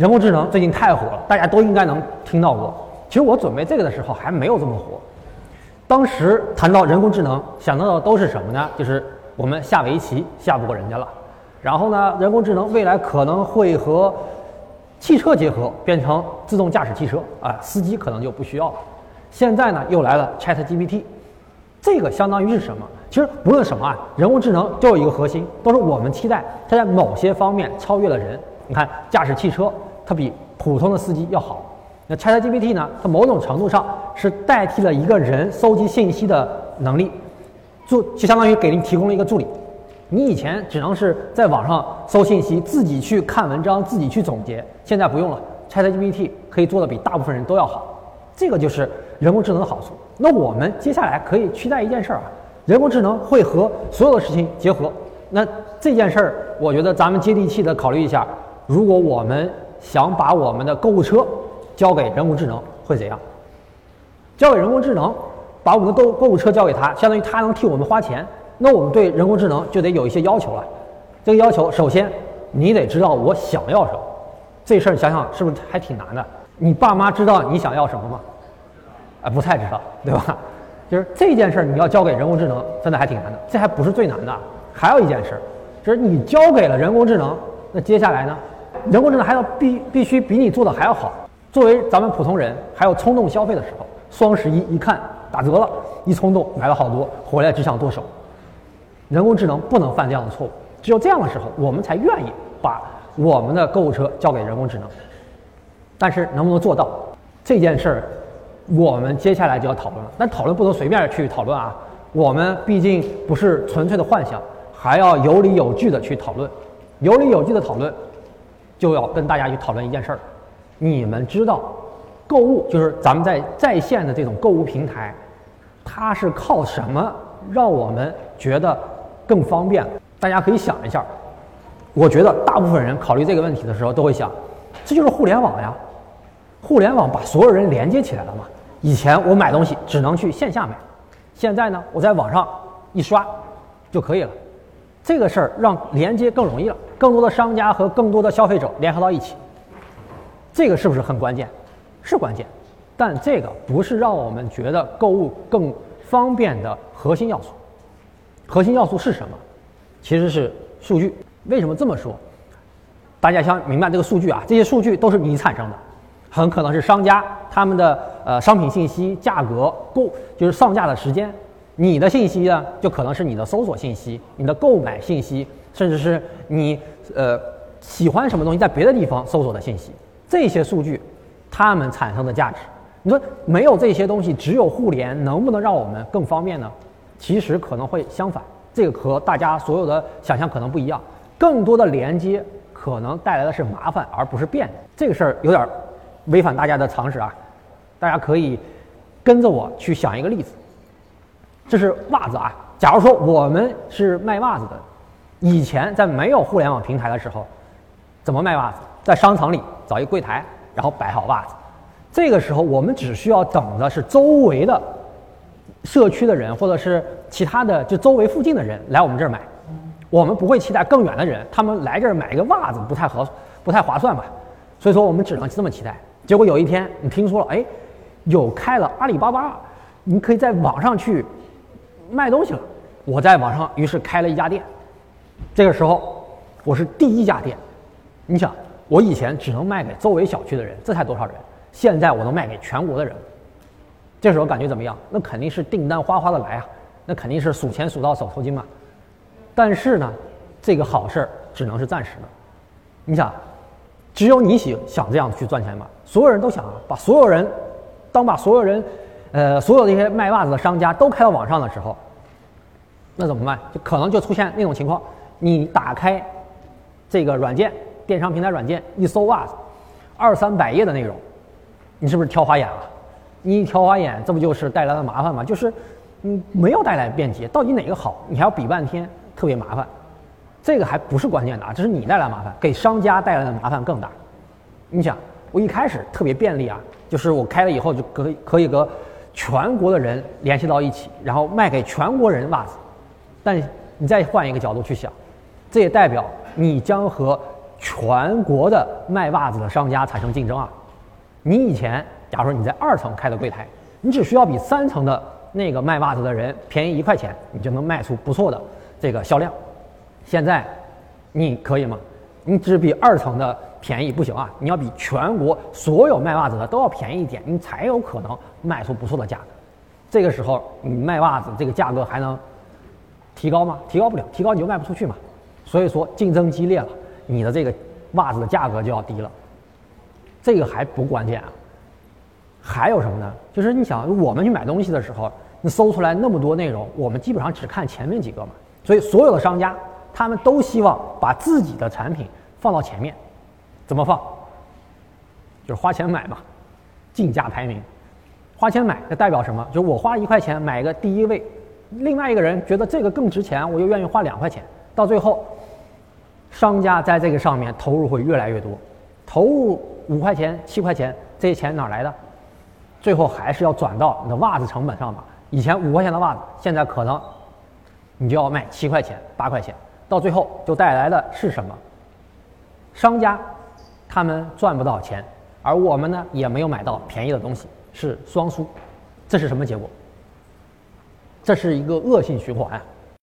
人工智能最近太火了，大家都应该能听到过。其实我准备这个的时候还没有这么火。当时谈到人工智能，想到的都是什么呢？就是我们下围棋下不过人家了。然后呢，人工智能未来可能会和汽车结合，变成自动驾驶汽车啊，司机可能就不需要了。现在呢，又来了 ChatGPT，这个相当于是什么？其实不论什么啊，人工智能都有一个核心，都是我们期待它在某些方面超越了人。你看，驾驶汽车，它比普通的司机要好。那 ChatGPT 呢？它某种程度上是代替了一个人搜集信息的能力，就就相当于给您提供了一个助理。你以前只能是在网上搜信息，自己去看文章，自己去总结，现在不用了，ChatGPT 可以做的比大部分人都要好。这个就是人工智能的好处。那我们接下来可以期待一件事儿啊，人工智能会和所有的事情结合。那这件事儿，我觉得咱们接地气的考虑一下。如果我们想把我们的购物车交给人工智能，会怎样？交给人工智能，把我们的购购物车交给他，相当于他能替我们花钱。那我们对人工智能就得有一些要求了。这个要求，首先你得知道我想要什么。这事儿想想是不是还挺难的？你爸妈知道你想要什么吗？啊，不太知道，对吧？就是这件事儿你要交给人工智能，真的还挺难的。这还不是最难的，还有一件事，就是你交给了人工智能，那接下来呢？人工智能还要必必须比你做的还要好。作为咱们普通人，还有冲动消费的时候，双十一一看打折了，一冲动买了好多，回来只想剁手。人工智能不能犯这样的错误，只有这样的时候，我们才愿意把我们的购物车交给人工智能。但是能不能做到这件事儿，我们接下来就要讨论了。但讨论不能随便去讨论啊，我们毕竟不是纯粹的幻想，还要有理有据的去讨论。有理有据的讨论。就要跟大家去讨论一件事儿，你们知道，购物就是咱们在在线的这种购物平台，它是靠什么让我们觉得更方便？大家可以想一下。我觉得大部分人考虑这个问题的时候都会想，这就是互联网呀，互联网把所有人连接起来了嘛。以前我买东西只能去线下买，现在呢，我在网上一刷就可以了。这个事儿让连接更容易了，更多的商家和更多的消费者联合到一起，这个是不是很关键？是关键，但这个不是让我们觉得购物更方便的核心要素。核心要素是什么？其实是数据。为什么这么说？大家想明白这个数据啊，这些数据都是你产生的，很可能是商家他们的呃商品信息、价格、购就是上架的时间。你的信息呢，就可能是你的搜索信息、你的购买信息，甚至是你呃喜欢什么东西在别的地方搜索的信息。这些数据，它们产生的价值，你说没有这些东西，只有互联，能不能让我们更方便呢？其实可能会相反，这个和大家所有的想象可能不一样。更多的连接可能带来的是麻烦，而不是便利。这个事儿有点违反大家的常识啊！大家可以跟着我去想一个例子。这是袜子啊！假如说我们是卖袜子的，以前在没有互联网平台的时候，怎么卖袜子？在商场里找一个柜台，然后摆好袜子。这个时候我们只需要等的是周围的社区的人，或者是其他的就周围附近的人来我们这儿买。我们不会期待更远的人，他们来这儿买一个袜子不太合不太划算吧？所以说我们只能这么期待。结果有一天你听说了，哎，有开了阿里巴巴，你可以在网上去。卖东西了，我在网上于是开了一家店。这个时候，我是第一家店。你想，我以前只能卖给周围小区的人，这才多少人？现在我能卖给全国的人。这时候感觉怎么样？那肯定是订单哗哗的来啊，那肯定是数钱数到手抽筋嘛。但是呢，这个好事儿只能是暂时的。你想，只有你想想这样去赚钱吗？所有人都想啊，把所有人，当把所有人。呃，所有这些卖袜子的商家都开到网上的时候，那怎么办？就可能就出现那种情况：你打开这个软件，电商平台软件一搜袜子，二三百页的内容，你是不是挑花眼了？你一挑花眼，这不就是带来了麻烦吗？就是嗯，没有带来便捷，到底哪个好？你还要比半天，特别麻烦。这个还不是关键的啊，这是你带来麻烦，给商家带来的麻烦更大。你想，我一开始特别便利啊，就是我开了以后就可以可以和。全国的人联系到一起，然后卖给全国人袜子，但你再换一个角度去想，这也代表你将和全国的卖袜子的商家产生竞争啊！你以前，假如说你在二层开的柜台，你只需要比三层的那个卖袜子的人便宜一块钱，你就能卖出不错的这个销量。现在，你可以吗？你只比二层的便宜不行啊！你要比全国所有卖袜子的都要便宜一点，你才有可能卖出不错的价格。这个时候，你卖袜子这个价格还能提高吗？提高不了，提高你就卖不出去嘛。所以说，竞争激烈了，你的这个袜子的价格就要低了。这个还不关键啊，还有什么呢？就是你想，我们去买东西的时候，你搜出来那么多内容，我们基本上只看前面几个嘛。所以，所有的商家。他们都希望把自己的产品放到前面，怎么放？就是花钱买嘛，竞价排名。花钱买，这代表什么？就是我花一块钱买一个第一位，另外一个人觉得这个更值钱，我又愿意花两块钱。到最后，商家在这个上面投入会越来越多，投入五块钱、七块钱，这些钱哪来的？最后还是要转到你的袜子成本上嘛。以前五块钱的袜子，现在可能你就要卖七块钱、八块钱。到最后就带来的是什么？商家他们赚不到钱，而我们呢也没有买到便宜的东西，是双输。这是什么结果？这是一个恶性循环！